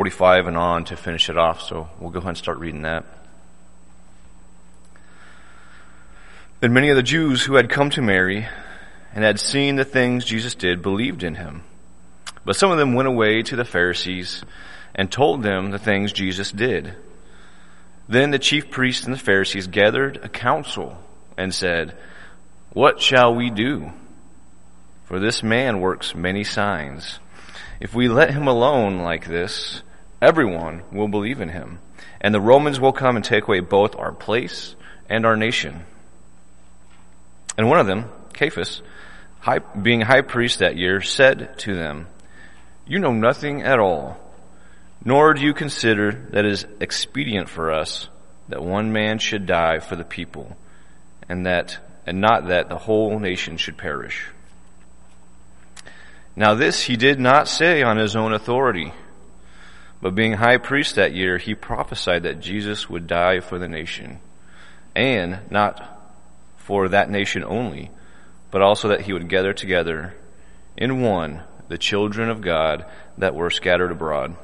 45 and on to finish it off, so we'll go ahead and start reading that. Then many of the Jews who had come to Mary and had seen the things Jesus did believed in him. But some of them went away to the Pharisees and told them the things Jesus did. Then the chief priests and the Pharisees gathered a council and said, What shall we do? For this man works many signs. If we let him alone like this, everyone will believe in him, and the Romans will come and take away both our place and our nation. And one of them, Caiaphas, high, being high priest that year, said to them, You know nothing at all, nor do you consider that it is expedient for us that one man should die for the people, and that, and not that the whole nation should perish. Now this he did not say on his own authority, but being high priest that year, he prophesied that Jesus would die for the nation, and not for that nation only, but also that he would gather together in one the children of God that were scattered abroad.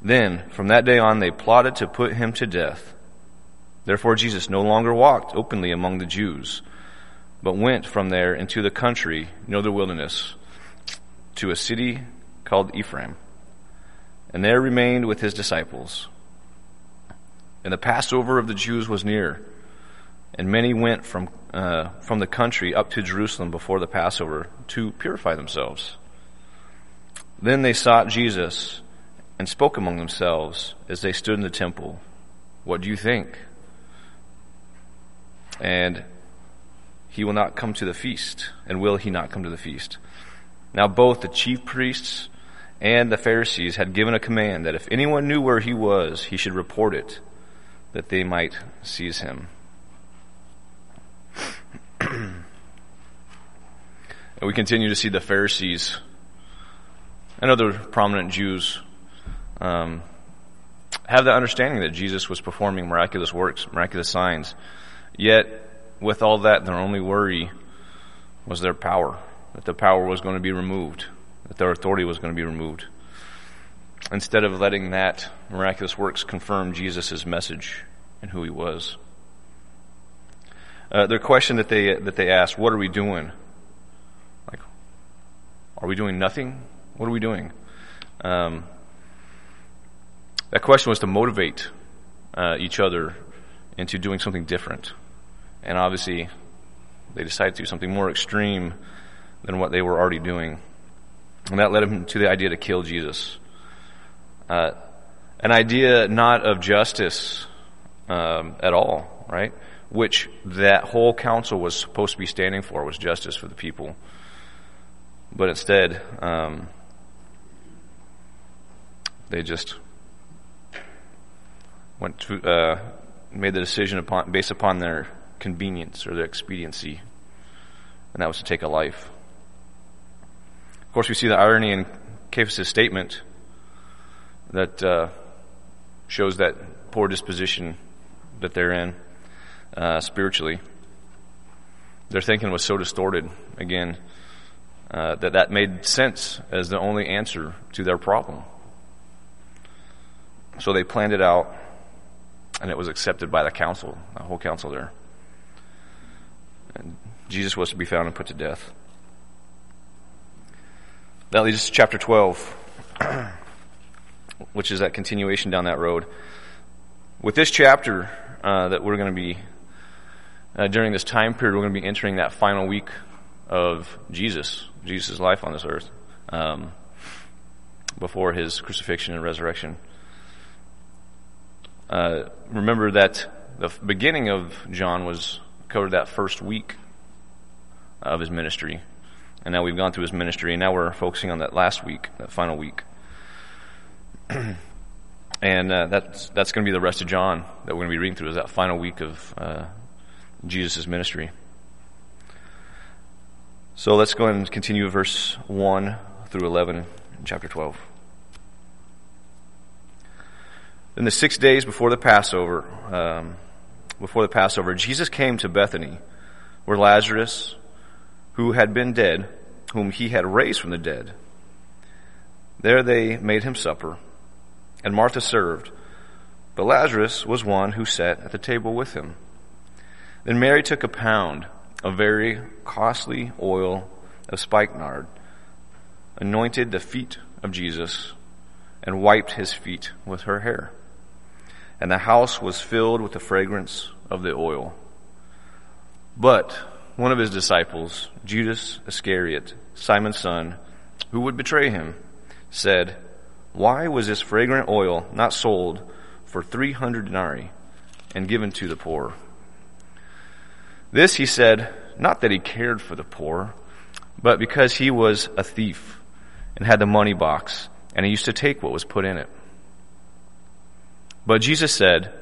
Then, from that day on, they plotted to put him to death. Therefore, Jesus no longer walked openly among the Jews, but went from there into the country near the wilderness to a city called Ephraim, and there remained with his disciples. And the Passover of the Jews was near. And many went from, uh, from the country up to Jerusalem before the Passover to purify themselves. Then they sought Jesus and spoke among themselves as they stood in the temple. What do you think? And he will not come to the feast. And will he not come to the feast? Now both the chief priests and the Pharisees had given a command that if anyone knew where he was, he should report it, that they might seize him. and we continue to see the Pharisees and other prominent Jews um, have the understanding that Jesus was performing miraculous works, miraculous signs. Yet, with all that, their only worry was their power, that the power was going to be removed, that their authority was going to be removed. Instead of letting that miraculous works confirm Jesus' message and who he was. Uh, their question that they that they asked, "What are we doing?" Like, are we doing nothing? What are we doing? Um, that question was to motivate uh, each other into doing something different, and obviously, they decided to do something more extreme than what they were already doing, and that led them to the idea to kill Jesus. Uh, an idea not of justice um, at all, right? which that whole council was supposed to be standing for was justice for the people. But instead, um, they just went to, uh, made the decision upon, based upon their convenience or their expediency, and that was to take a life. Of course, we see the irony in Caiaphas' statement that uh, shows that poor disposition that they're in uh, spiritually. Their thinking was so distorted, again, uh, that that made sense as the only answer to their problem. So they planned it out, and it was accepted by the council, the whole council there. And Jesus was to be found and put to death. That leads us to chapter 12, which is that continuation down that road. With this chapter uh, that we're going to be uh, during this time period, we're going to be entering that final week of Jesus, Jesus' life on this earth, um, before his crucifixion and resurrection. Uh, remember that the beginning of John was covered that first week of his ministry. And now we've gone through his ministry, and now we're focusing on that last week, that final week. and uh, that's that's going to be the rest of John that we're going to be reading through is that final week of uh, Jesus' ministry. So let's go and continue verse 1 through 11 in chapter 12. In the six days before the Passover, um, before the Passover, Jesus came to Bethany, where Lazarus, who had been dead, whom he had raised from the dead, there they made him supper. and Martha served, but Lazarus was one who sat at the table with him. Then Mary took a pound of very costly oil of spikenard, anointed the feet of Jesus, and wiped his feet with her hair. And the house was filled with the fragrance of the oil. But one of his disciples, Judas Iscariot, Simon's son, who would betray him, said, Why was this fragrant oil not sold for 300 denarii and given to the poor? This he said, not that he cared for the poor, but because he was a thief and had the money box, and he used to take what was put in it. But Jesus said,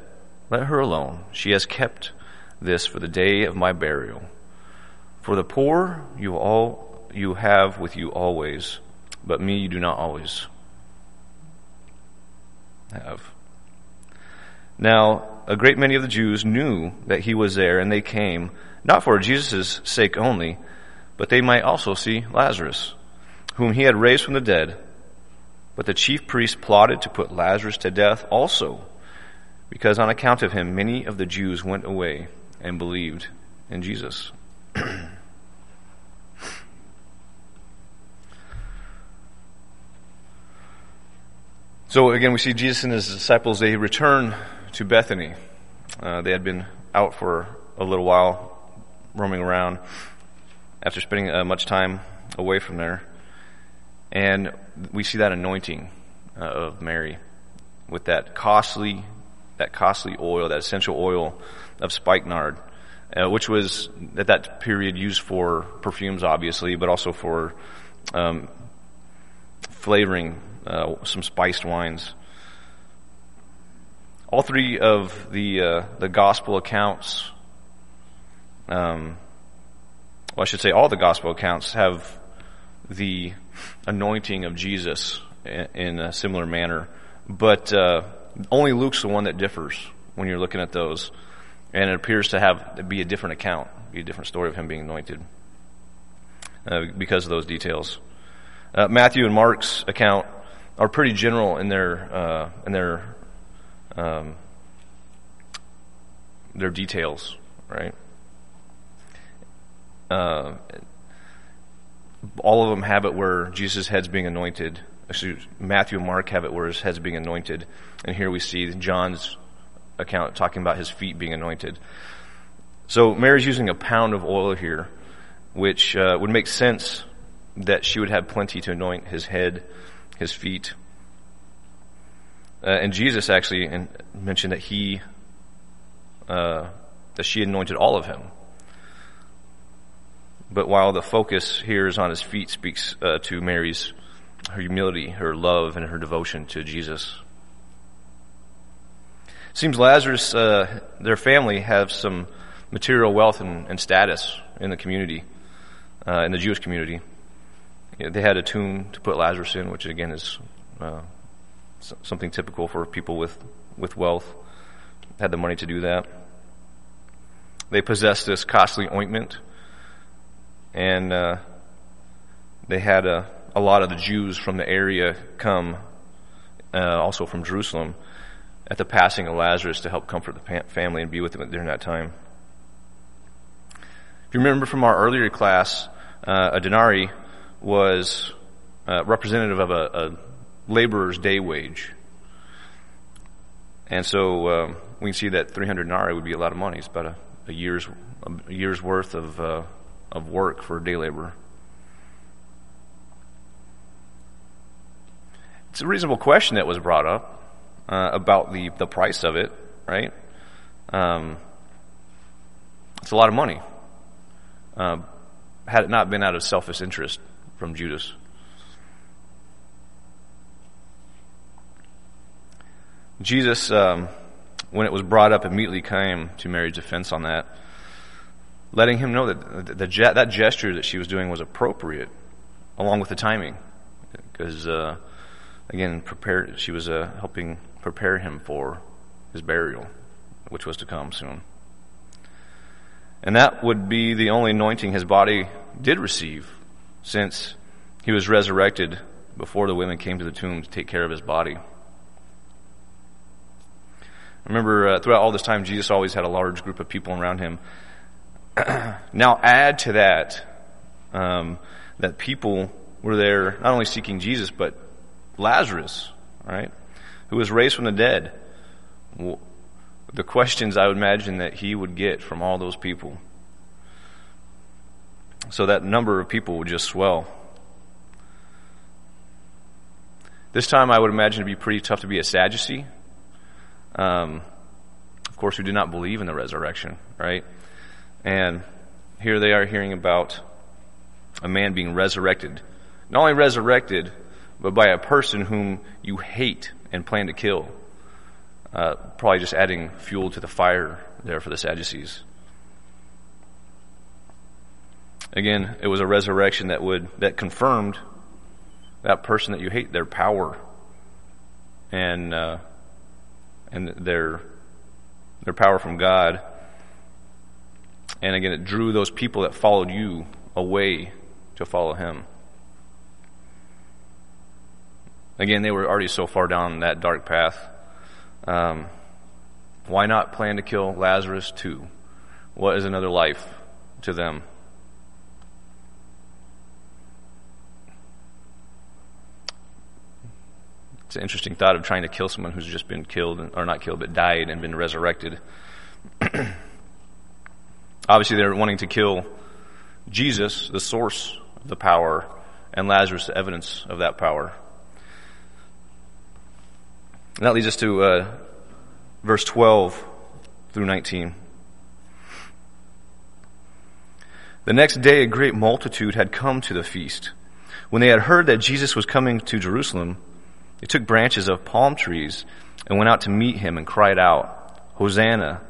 Let her alone. She has kept this for the day of my burial. For the poor you all you have with you always, but me you do not always have. Now, a great many of the Jews knew that he was there, and they came, not for Jesus' sake only, but they might also see Lazarus, whom he had raised from the dead. But the chief priests plotted to put Lazarus to death also, because on account of him many of the Jews went away and believed in Jesus. so again, we see Jesus and his disciples, they return to Bethany. Uh, they had been out for a little while, roaming around after spending uh, much time away from there. And we see that anointing uh, of Mary with that costly, that costly oil, that essential oil of spikenard, uh, which was at that period used for perfumes, obviously, but also for um, flavoring uh, some spiced wines. All three of the uh, the gospel accounts, um, well, I should say, all the gospel accounts have the anointing of Jesus in, in a similar manner, but uh, only Luke's the one that differs when you're looking at those, and it appears to have be a different account, be a different story of him being anointed uh, because of those details. Uh, Matthew and Mark's account are pretty general in their uh, in their um, their details, right? Uh, all of them have it where Jesus' head's being anointed. Matthew and Mark have it where his head's being anointed. And here we see John's account talking about his feet being anointed. So Mary's using a pound of oil here, which uh, would make sense that she would have plenty to anoint his head, his feet. Uh, and Jesus actually mentioned that he, uh, that she anointed all of him. But while the focus here is on his feet, speaks uh, to Mary's her humility, her love, and her devotion to Jesus. Seems Lazarus, uh, their family, have some material wealth and, and status in the community, uh, in the Jewish community. You know, they had a tomb to put Lazarus in, which again is uh, something typical for people with with wealth. Had the money to do that. They possessed this costly ointment and uh, they had a, a lot of the Jews from the area come, uh, also from Jerusalem, at the passing of Lazarus to help comfort the family and be with them during that time. If you remember from our earlier class, uh, a denarii was uh, representative of a, a, laborer's day wage. And so um, we can see that 300 denarii would be a lot of money. It's about a, a year's a year's worth of uh, of work for a day laborer. It's a reasonable question that was brought up uh, about the, the price of it, right? Um, it's a lot of money. Uh, had it not been out of selfish interest from Judas. Jesus, um, when it was brought up, immediately came to Mary's defense on that letting him know that the, the, that gesture that she was doing was appropriate, along with the timing, because uh, again, prepare, she was uh, helping prepare him for his burial, which was to come soon. And that would be the only anointing his body did receive, since he was resurrected before the women came to the tomb to take care of his body. Remember, uh, throughout all this time, Jesus always had a large group of people around him. now add to that um, that people were there not only seeking Jesus, but Lazarus, right, who was raised from the dead. The questions I would imagine that he would get from all those people. So that number of people would just swell. This time I would imagine it'd be pretty tough to be a Sadducee. Um, of course, who do not believe in the resurrection, right? And here they are hearing about a man being resurrected. Not only resurrected, but by a person whom you hate and plan to kill. Uh, probably just adding fuel to the fire there for the Sadducees. Again, it was a resurrection that would that confirmed that person that you hate their power and uh, and their their power from God. And again, it drew those people that followed you away to follow him. Again, they were already so far down that dark path. Um, why not plan to kill Lazarus too? What is another life to them? It's an interesting thought of trying to kill someone who's just been killed, or not killed, but died and been resurrected. Obviously, they're wanting to kill Jesus, the source of the power, and Lazarus, the evidence of that power. And that leads us to uh, verse 12 through 19. The next day, a great multitude had come to the feast. When they had heard that Jesus was coming to Jerusalem, they took branches of palm trees and went out to meet him and cried out, Hosanna!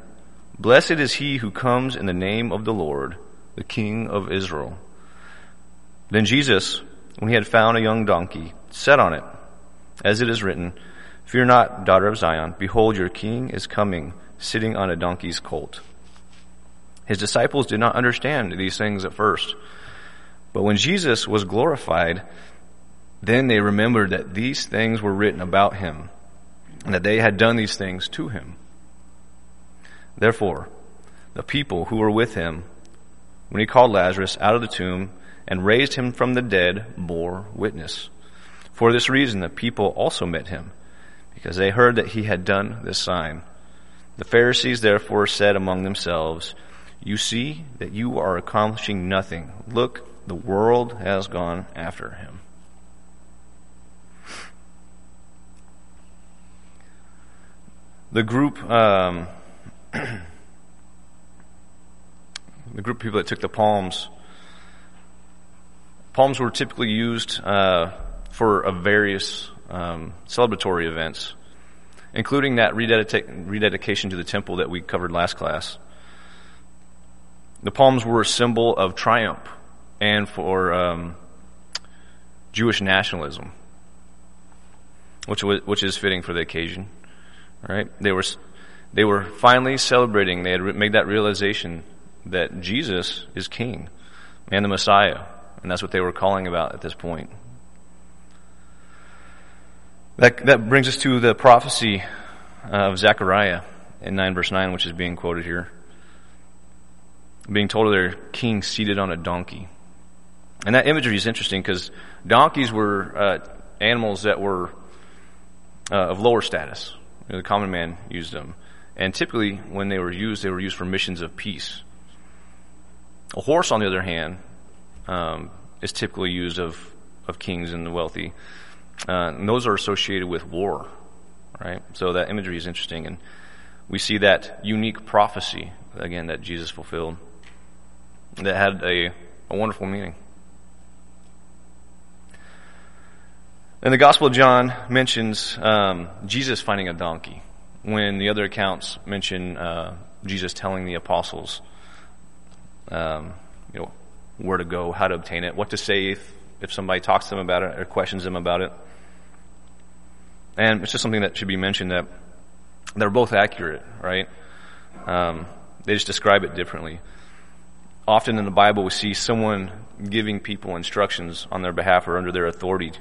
Blessed is he who comes in the name of the Lord, the King of Israel. Then Jesus, when he had found a young donkey, sat on it, as it is written, Fear not, daughter of Zion, behold, your king is coming, sitting on a donkey's colt. His disciples did not understand these things at first. But when Jesus was glorified, then they remembered that these things were written about him, and that they had done these things to him. Therefore, the people who were with him, when he called Lazarus out of the tomb and raised him from the dead, bore witness. For this reason, the people also met him, because they heard that he had done this sign. The Pharisees therefore said among themselves, You see that you are accomplishing nothing. Look, the world has gone after him. The group, um, the group of people that took the palms, palms were typically used uh, for various um, celebratory events, including that rededica- rededication to the temple that we covered last class. The palms were a symbol of triumph and for um, Jewish nationalism, which was, which is fitting for the occasion. Right? They were, they were finally celebrating. They had made that realization that Jesus is King and the Messiah. And that's what they were calling about at this point. That, that brings us to the prophecy of Zechariah in 9 verse 9, which is being quoted here. Being told their king seated on a donkey. And that imagery is interesting because donkeys were uh, animals that were uh, of lower status. Know, the common man used them. And typically, when they were used, they were used for missions of peace. A horse, on the other hand, um, is typically used of, of kings and the wealthy. Uh, and those are associated with war, right? So that imagery is interesting. And we see that unique prophecy, again, that Jesus fulfilled, that had a, a wonderful meaning. And the Gospel of John mentions um, Jesus finding a donkey, when the other accounts mention uh, Jesus telling the apostles, um, you know, where to go, how to obtain it, what to say if, if somebody talks to them about it or questions them about it. And it's just something that should be mentioned that they're both accurate, right? Um, they just describe it differently. Often in the Bible, we see someone giving people instructions on their behalf or under their authority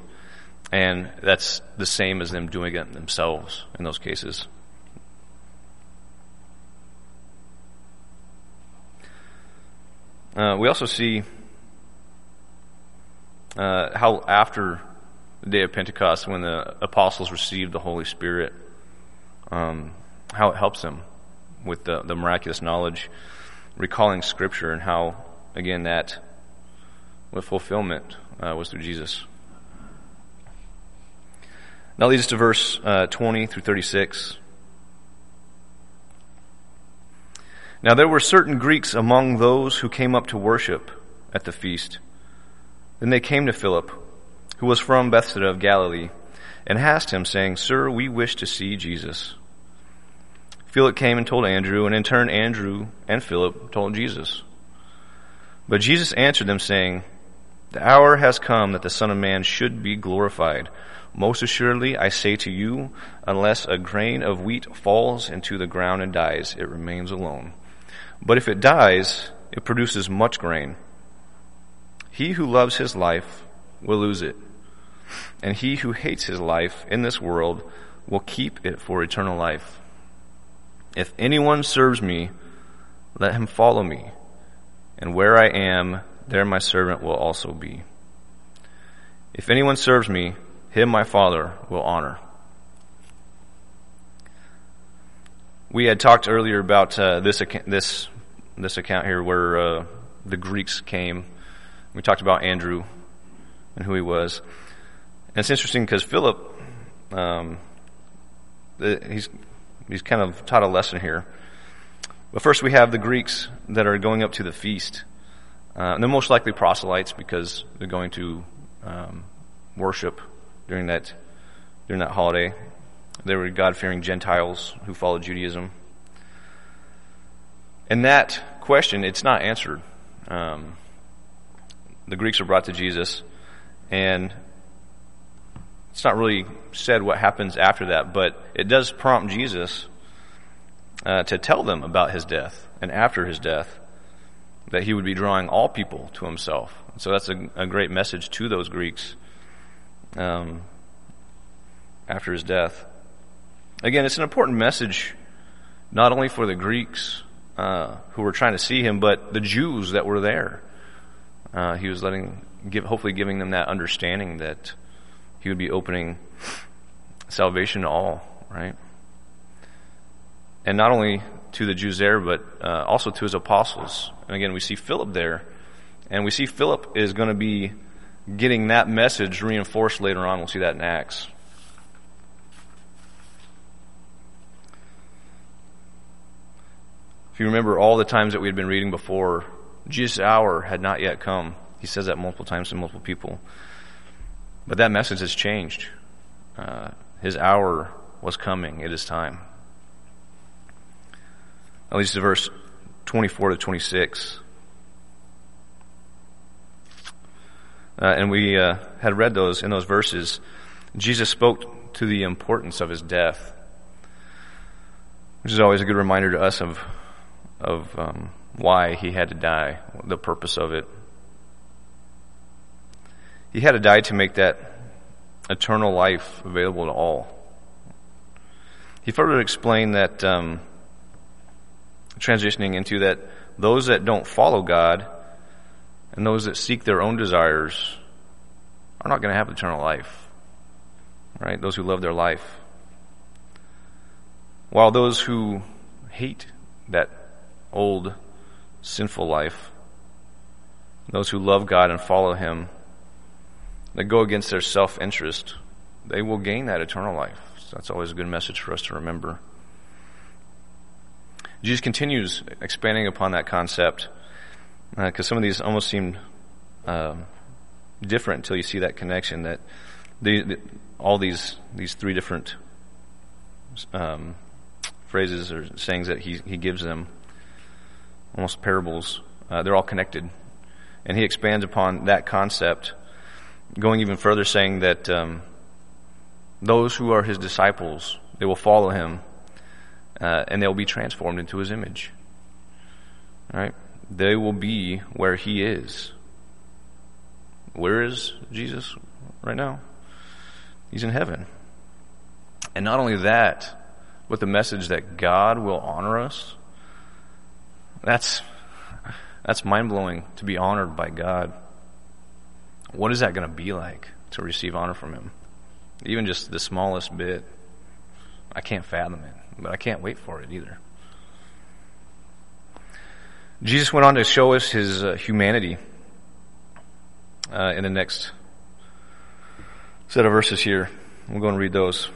and that's the same as them doing it themselves in those cases. Uh, we also see uh, how after the day of Pentecost, when the apostles received the Holy Spirit, um, how it helps them with the, the miraculous knowledge, recalling Scripture, and how, again, that with fulfillment uh, was through Jesus. Now leads us to verse uh, 20 through 36. Now there were certain Greeks among those who came up to worship at the feast. Then they came to Philip, who was from Bethsaida of Galilee, and asked him, saying, Sir, we wish to see Jesus. Philip came and told Andrew, and in turn Andrew and Philip told Jesus. But Jesus answered them, saying, The hour has come that the Son of Man should be glorified. Most assuredly, I say to you, unless a grain of wheat falls into the ground and dies, it remains alone. But if it dies, it produces much grain. He who loves his life will lose it, and he who hates his life in this world will keep it for eternal life. If anyone serves me, let him follow me, and where I am, there my servant will also be. If anyone serves me, him my Father will honor. We had talked earlier about uh, this this this account here where uh, the Greeks came. We talked about Andrew and who he was. And it's interesting because Philip, um, he's he's kind of taught a lesson here. But first, we have the Greeks that are going up to the feast. Uh, they're most likely proselytes because they're going to um, worship during that during that holiday. They were God-fearing Gentiles who followed Judaism. And that question, it's not answered. Um, the Greeks are brought to Jesus, and it's not really said what happens after that, but it does prompt Jesus uh, to tell them about his death and after his death that he would be drawing all people to himself. So that's a, a great message to those Greeks um, after his death. Again, it's an important message not only for the Greeks uh, who were trying to see him, but the Jews that were there. Uh, he was letting, give, hopefully, giving them that understanding that he would be opening salvation to all, right? And not only to the Jews there, but uh, also to his apostles. And again, we see Philip there, and we see Philip is going to be getting that message reinforced later on. We'll see that in Acts. If you remember all the times that we had been reading before, Jesus' hour had not yet come. He says that multiple times to multiple people. But that message has changed. Uh, his hour was coming. It is time. At least to verse 24 to 26. Uh, and we uh, had read those in those verses. Jesus spoke to the importance of his death, which is always a good reminder to us of of um, why he had to die, the purpose of it. He had to die to make that eternal life available to all. He further explained that, um, transitioning into that, those that don't follow God and those that seek their own desires are not going to have eternal life. Right? Those who love their life. While those who hate that old sinful life. Those who love God and follow Him, that go against their self interest, they will gain that eternal life. So that's always a good message for us to remember. Jesus continues expanding upon that concept because uh, some of these almost seem uh, different until you see that connection. That the, the, all these these three different um, phrases or sayings that he he gives them almost parables. Uh, they're all connected. And he expands upon that concept, going even further, saying that um, those who are his disciples, they will follow him, uh, and they'll be transformed into his image. Right? They will be where he is. Where is Jesus right now? He's in heaven. And not only that, with the message that God will honor us that's That's mind blowing to be honored by God. What is that going to be like to receive honor from Him? Even just the smallest bit. I can't fathom it, but I can't wait for it either. Jesus went on to show us his uh, humanity uh, in the next set of verses here. We'll go and read those.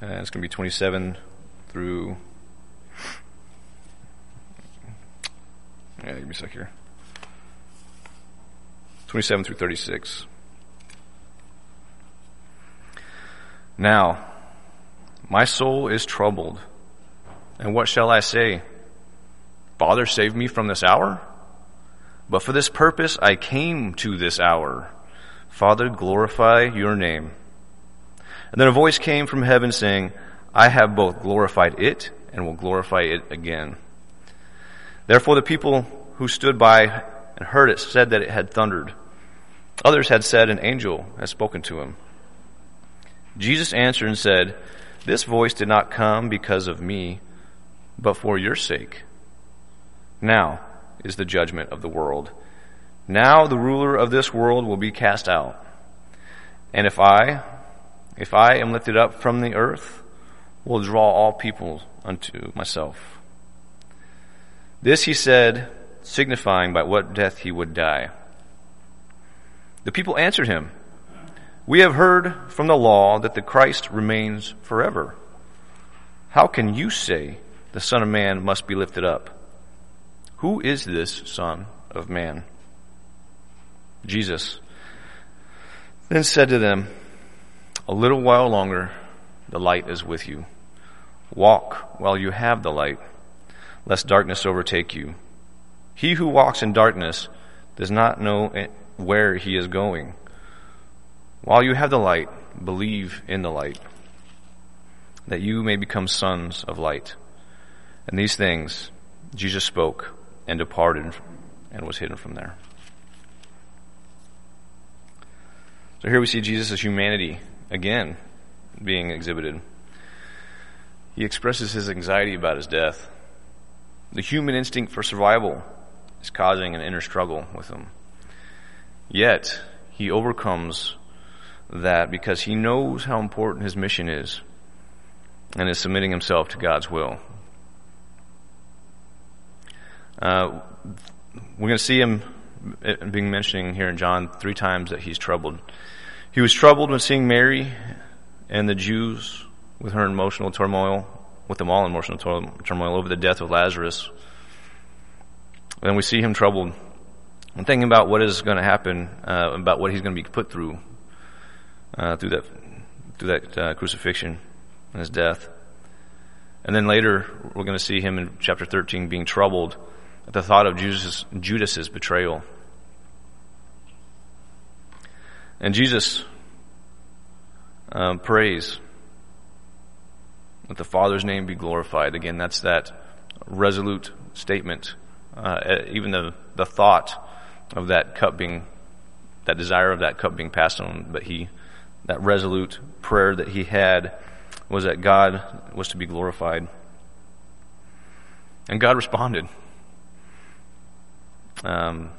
Uh, it's going to be 27 through. Yeah, give me a sec here. 27 through 36. Now, my soul is troubled. And what shall I say? Father, save me from this hour? But for this purpose I came to this hour. Father, glorify your name. And then a voice came from heaven saying, I have both glorified it and will glorify it again. Therefore the people who stood by and heard it said that it had thundered. Others had said an angel had spoken to him. Jesus answered and said, This voice did not come because of me, but for your sake. Now is the judgment of the world. Now the ruler of this world will be cast out. And if I, if I am lifted up from the earth, will draw all people unto myself. This he said, signifying by what death he would die. The people answered him, We have heard from the law that the Christ remains forever. How can you say the Son of Man must be lifted up? Who is this Son of Man? Jesus then said to them, A little while longer, the light is with you. Walk while you have the light, lest darkness overtake you. He who walks in darkness does not know where he is going. While you have the light, believe in the light, that you may become sons of light. And these things Jesus spoke and departed and was hidden from there. So here we see Jesus' humanity again being exhibited. He expresses his anxiety about his death. The human instinct for survival is causing an inner struggle with him. Yet, he overcomes that because he knows how important his mission is and is submitting himself to God's will. Uh, we're going to see him being mentioning here in John three times that he's troubled. He was troubled when seeing Mary and the Jews with her emotional turmoil, with them all in emotional turmoil over the death of Lazarus. And then we see him troubled and thinking about what is going to happen, uh, about what he's going to be put through uh, through that through that uh, crucifixion and his death. And then later, we're going to see him in chapter 13 being troubled at the thought of Judas, Judas's betrayal. And Jesus um, prays that the Father's name be glorified. Again, that's that resolute statement. Uh, even the, the thought of that cup being, that desire of that cup being passed on, but he, that resolute prayer that he had was that God was to be glorified. And God responded. Um,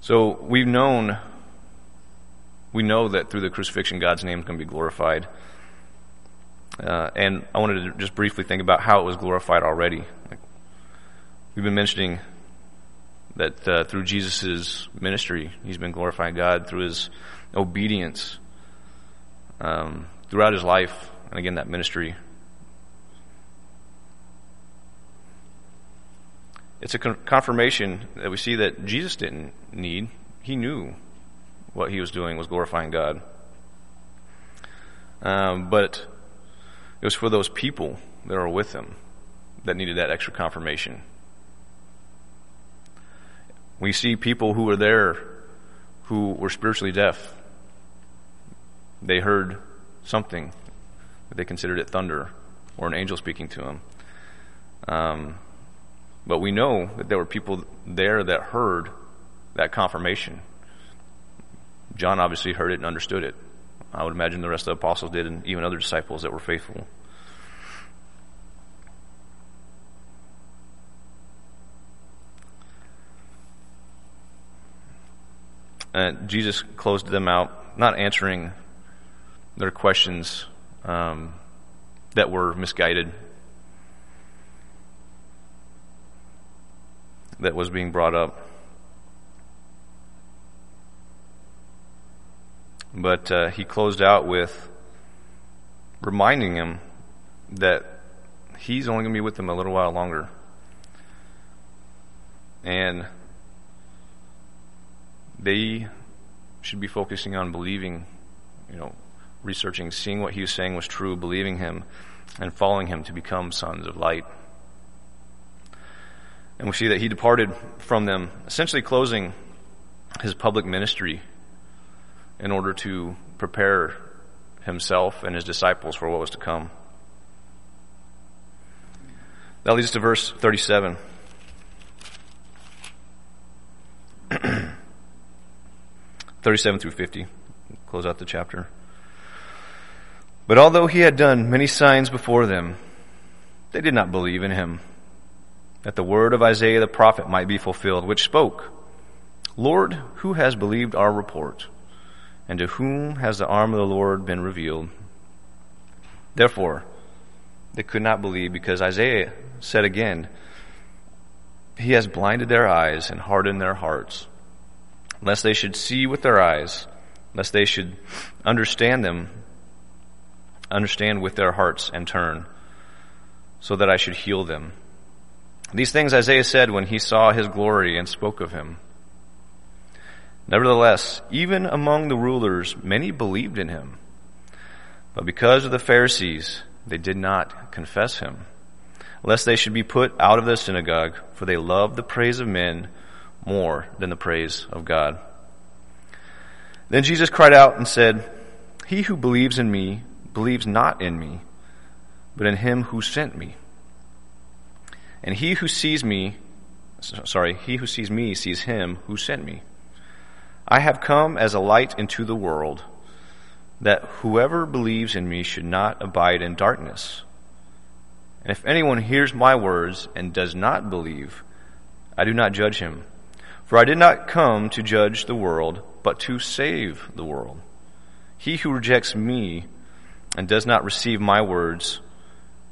so we've known, we know that through the crucifixion, God's name is going to be glorified. Uh, and I wanted to just briefly think about how it was glorified already. Like, we've been mentioning that uh, through Jesus' ministry, he's been glorifying God through his obedience um, throughout his life, and again, that ministry it's a confirmation that we see that Jesus didn't need. He knew what he was doing was glorifying God. Um, but it was for those people that were with him that needed that extra confirmation. We see people who were there who were spiritually deaf. They heard something, they considered it thunder or an angel speaking to them. Um, but we know that there were people there that heard that confirmation. John obviously heard it and understood it. I would imagine the rest of the apostles did, and even other disciples that were faithful. And Jesus closed them out, not answering their questions um, that were misguided that was being brought up. But uh, he closed out with reminding him that he's only going to be with them a little while longer. And they should be focusing on believing, you know, researching, seeing what he was saying was true, believing him, and following him to become sons of light. And we see that he departed from them, essentially closing his public ministry in order to prepare himself and his disciples for what was to come. That leads us to verse 37. 37 through 50. Close out the chapter. But although he had done many signs before them, they did not believe in him, that the word of Isaiah the prophet might be fulfilled, which spoke, Lord, who has believed our report? And to whom has the arm of the Lord been revealed? Therefore, they could not believe because Isaiah said again, He has blinded their eyes and hardened their hearts lest they should see with their eyes, lest they should understand them, understand with their hearts and turn, so that I should heal them. These things Isaiah said when he saw his glory and spoke of him. Nevertheless, even among the rulers, many believed in him. But because of the Pharisees, they did not confess him, lest they should be put out of the synagogue, for they loved the praise of men more than the praise of God. Then Jesus cried out and said, He who believes in me believes not in me, but in him who sent me. And he who sees me, sorry, he who sees me sees him who sent me. I have come as a light into the world, that whoever believes in me should not abide in darkness. And if anyone hears my words and does not believe, I do not judge him. For I did not come to judge the world, but to save the world. He who rejects me and does not receive my words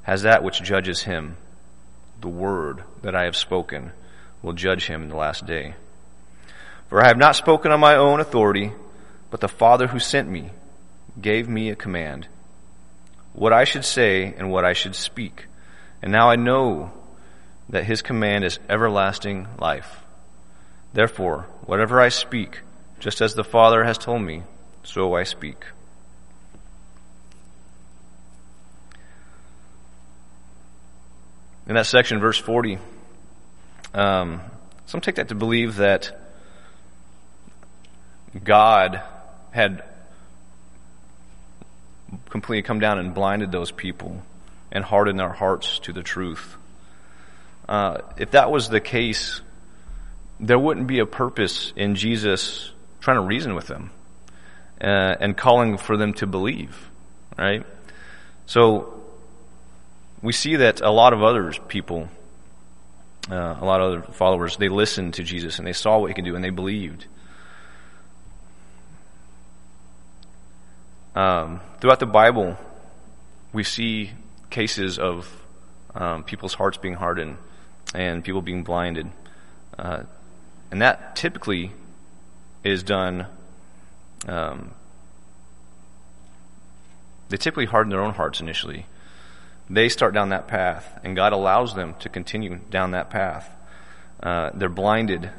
has that which judges him. The word that I have spoken will judge him in the last day. For I have not spoken on my own authority, but the Father who sent me gave me a command, what I should say and what I should speak. And now I know that his command is everlasting life. Therefore, whatever I speak, just as the Father has told me, so I speak. In that section, verse 40, um, some take that to believe that God had completely come down and blinded those people and hardened their hearts to the truth. Uh, if that was the case, there wouldn't be a purpose in Jesus trying to reason with them uh, and calling for them to believe, right? So we see that a lot of other people, uh, a lot of other followers, they listened to Jesus and they saw what he could do and they believed. Um, throughout the Bible, we see cases of um, people's hearts being hardened and people being blinded. Uh, and that typically is done, um, they typically harden their own hearts initially. They start down that path, and God allows them to continue down that path. Uh, they're blinded,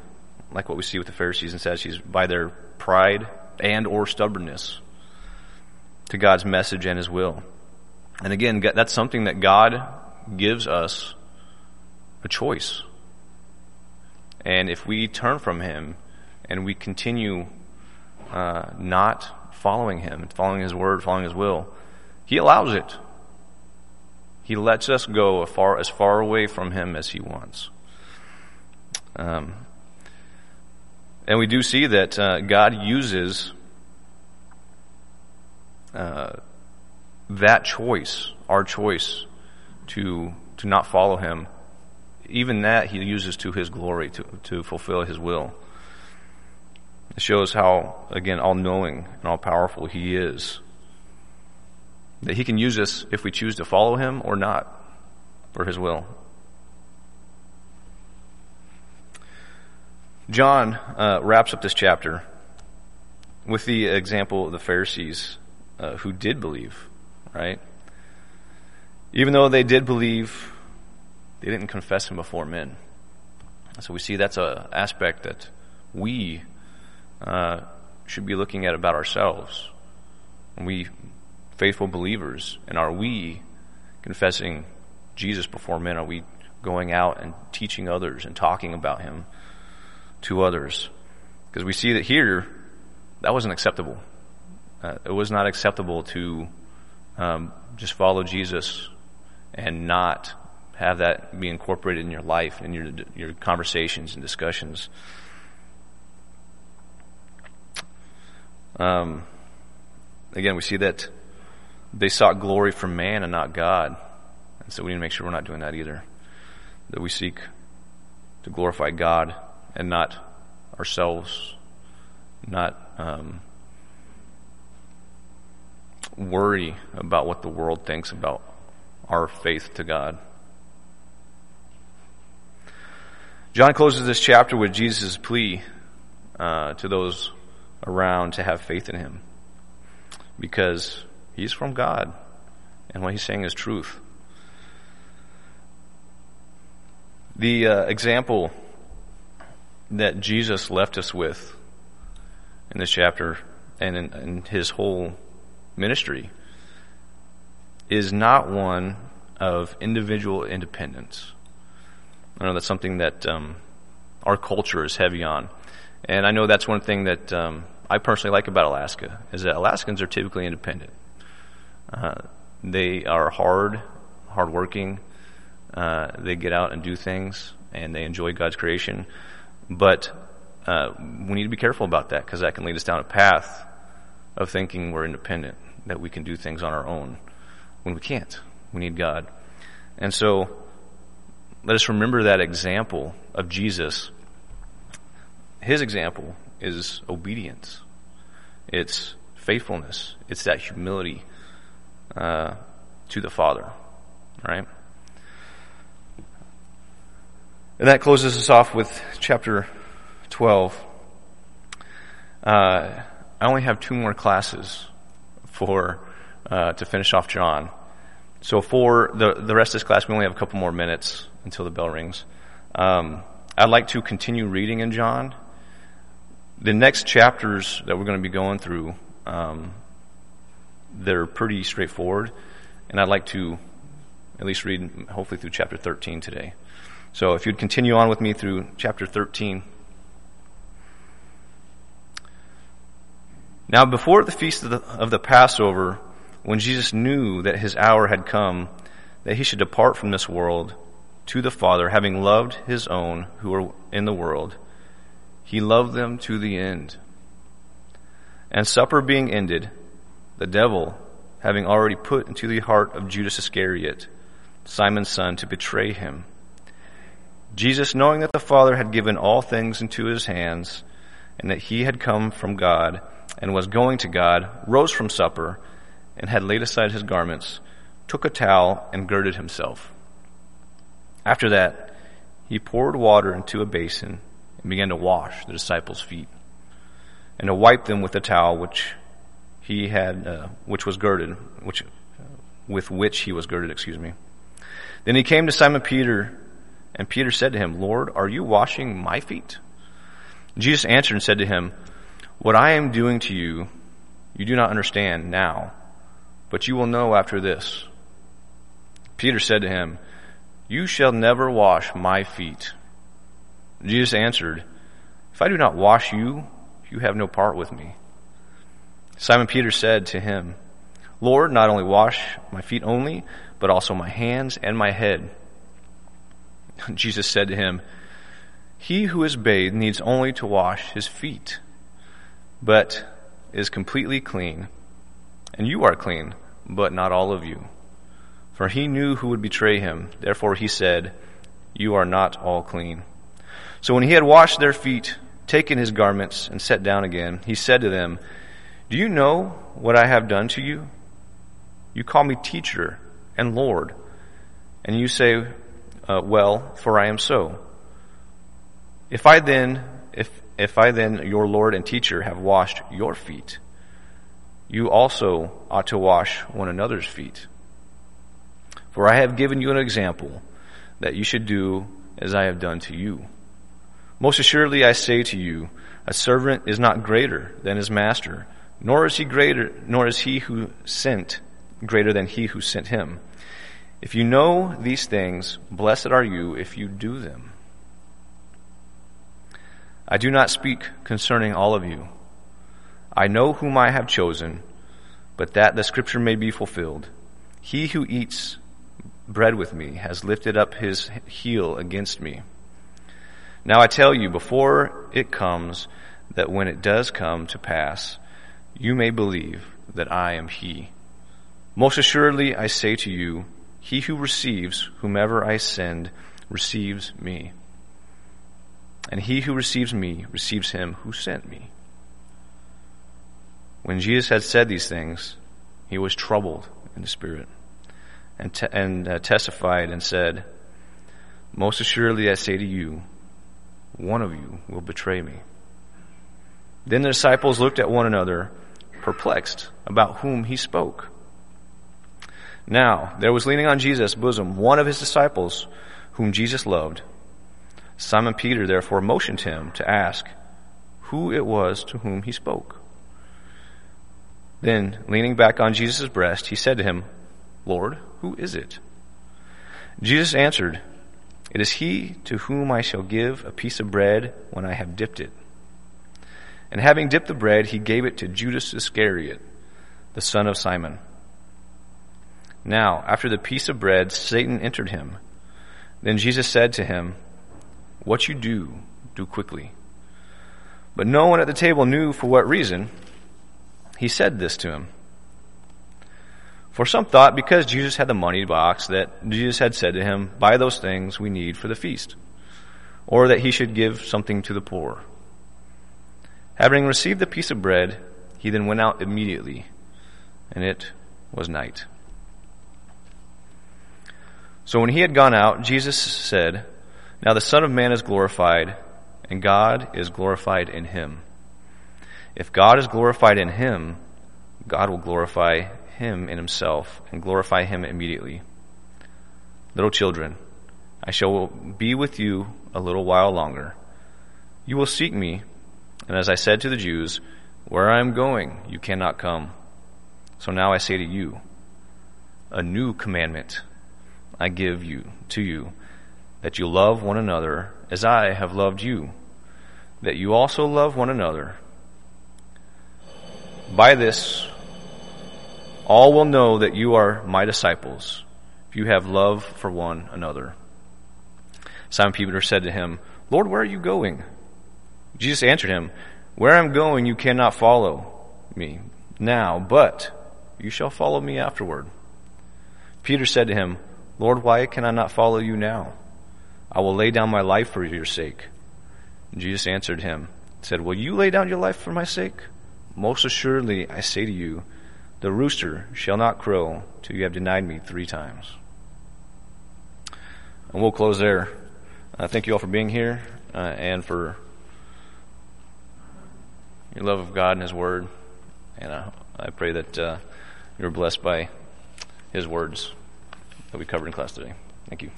like what we see with the Pharisees and Sadducees, by their pride and or stubbornness to God's message and His will. And again, that's something that God gives us a choice. And if we turn from Him and we continue uh, not following Him, following His word, following His will, He allows it. He lets us go as far, as far away from Him as He wants. Um, and we do see that uh, God uses uh, that choice, our choice, to to not follow Him, even that he uses to his glory to, to fulfill his will. It shows how, again, all knowing and all powerful He is. That He can use us if we choose to follow Him or not for His will. John uh, wraps up this chapter with the example of the Pharisees uh, who did believe, right? Even though they did believe, they didn't confess Him before men. So we see that's an aspect that we uh, should be looking at about ourselves. we faithful believers, and are we confessing Jesus before men? Are we going out and teaching others and talking about Him to others? Because we see that here, that wasn't acceptable. Uh, it was not acceptable to um, just follow Jesus and not have that be incorporated in your life and your your conversations and discussions. Um, again, we see that they sought glory from man and not God, and so we need to make sure we're not doing that either. That we seek to glorify God and not ourselves, not um, worry about what the world thinks about our faith to God. John closes this chapter with Jesus' plea uh, to those around to have faith in him because he's from God and what he's saying is truth. The uh, example that Jesus left us with in this chapter and in, in his whole ministry is not one of individual independence. I know that's something that um, our culture is heavy on, and I know that's one thing that um, I personally like about Alaska is that Alaskans are typically independent. Uh, they are hard, hardworking. Uh, they get out and do things, and they enjoy God's creation. But uh, we need to be careful about that because that can lead us down a path of thinking we're independent, that we can do things on our own when we can't. We need God. And so let us remember that example of Jesus. His example is obedience. It's faithfulness. It's that humility uh, to the Father, right? And that closes us off with chapter 12. Uh, I only have two more classes for uh, to finish off John. So for the the rest of this class, we only have a couple more minutes until the bell rings. Um, I'd like to continue reading in John. The next chapters that we're going to be going through, um, they're pretty straightforward, and I'd like to at least read hopefully through chapter 13 today. So if you'd continue on with me through chapter 13. Now, before the feast of the, of the Passover, when Jesus knew that his hour had come, that he should depart from this world to the Father, having loved his own who were in the world, he loved them to the end. And supper being ended, the devil, having already put into the heart of Judas Iscariot, Simon's son, to betray him, Jesus, knowing that the Father had given all things into his hands, and that he had come from God and was going to God, rose from supper, and had laid aside his garments, took a towel and girded himself. After that, he poured water into a basin and began to wash the disciples' feet and to wipe them with the towel which he had, uh, which was girded, which, with which he was girded, excuse me. Then he came to Simon Peter, and Peter said to him, Lord, are you washing my feet? Jesus answered and said to him, What I am doing to you, you do not understand now, but you will know after this. Peter said to him, you shall never wash my feet. Jesus answered, If I do not wash you, you have no part with me. Simon Peter said to him, Lord, not only wash my feet only, but also my hands and my head. Jesus said to him, He who is bathed needs only to wash his feet, but is completely clean. And you are clean, but not all of you. For he knew who would betray him. Therefore he said, You are not all clean. So when he had washed their feet taken his garments and sat down again, he said to them, Do you know what I have done to you? You call me teacher and Lord, and you say, uh, Well, for I am so. If I then, if, if I then, your Lord and teacher, have washed your feet, you also ought to wash one another's feet. For I have given you an example that you should do as I have done to you. Most assuredly I say to you, a servant is not greater than his master, nor is he greater, nor is he who sent greater than he who sent him. If you know these things, blessed are you if you do them. I do not speak concerning all of you. I know whom I have chosen, but that the scripture may be fulfilled. He who eats bread with me has lifted up his heel against me. Now I tell you before it comes that when it does come to pass, you may believe that I am he. Most assuredly I say to you, he who receives whomever I send receives me. And he who receives me receives him who sent me. When Jesus had said these things, he was troubled in the spirit and, te- and uh, testified and said, Most assuredly I say to you, one of you will betray me. Then the disciples looked at one another, perplexed about whom he spoke. Now, there was leaning on Jesus' bosom one of his disciples whom Jesus loved. Simon Peter therefore motioned him to ask who it was to whom he spoke. Then, leaning back on Jesus' breast, he said to him, Lord, who is it? Jesus answered, It is he to whom I shall give a piece of bread when I have dipped it. And having dipped the bread, he gave it to Judas Iscariot, the son of Simon. Now, after the piece of bread, Satan entered him. Then Jesus said to him, What you do, do quickly. But no one at the table knew for what reason he said this to him. For some thought because Jesus had the money box that Jesus had said to him, Buy those things we need for the feast, or that he should give something to the poor. Having received the piece of bread, he then went out immediately, and it was night. So when he had gone out, Jesus said, Now the Son of Man is glorified, and God is glorified in him. If God is glorified in him, God will glorify him in himself and glorify him immediately. Little children, I shall be with you a little while longer. You will seek me, and as I said to the Jews, where I am going, you cannot come. So now I say to you, a new commandment I give you to you that you love one another as I have loved you, that you also love one another. By this, all will know that you are my disciples, if you have love for one another. Simon Peter said to him, Lord, where are you going? Jesus answered him, Where I am going, you cannot follow me now, but you shall follow me afterward. Peter said to him, Lord, why can I not follow you now? I will lay down my life for your sake. Jesus answered him, said, Will you lay down your life for my sake? Most assuredly, I say to you, the rooster shall not crow till you have denied me three times. And we'll close there. Uh, thank you all for being here uh, and for your love of God and His Word. And uh, I pray that uh, you're blessed by His words that we covered in class today. Thank you.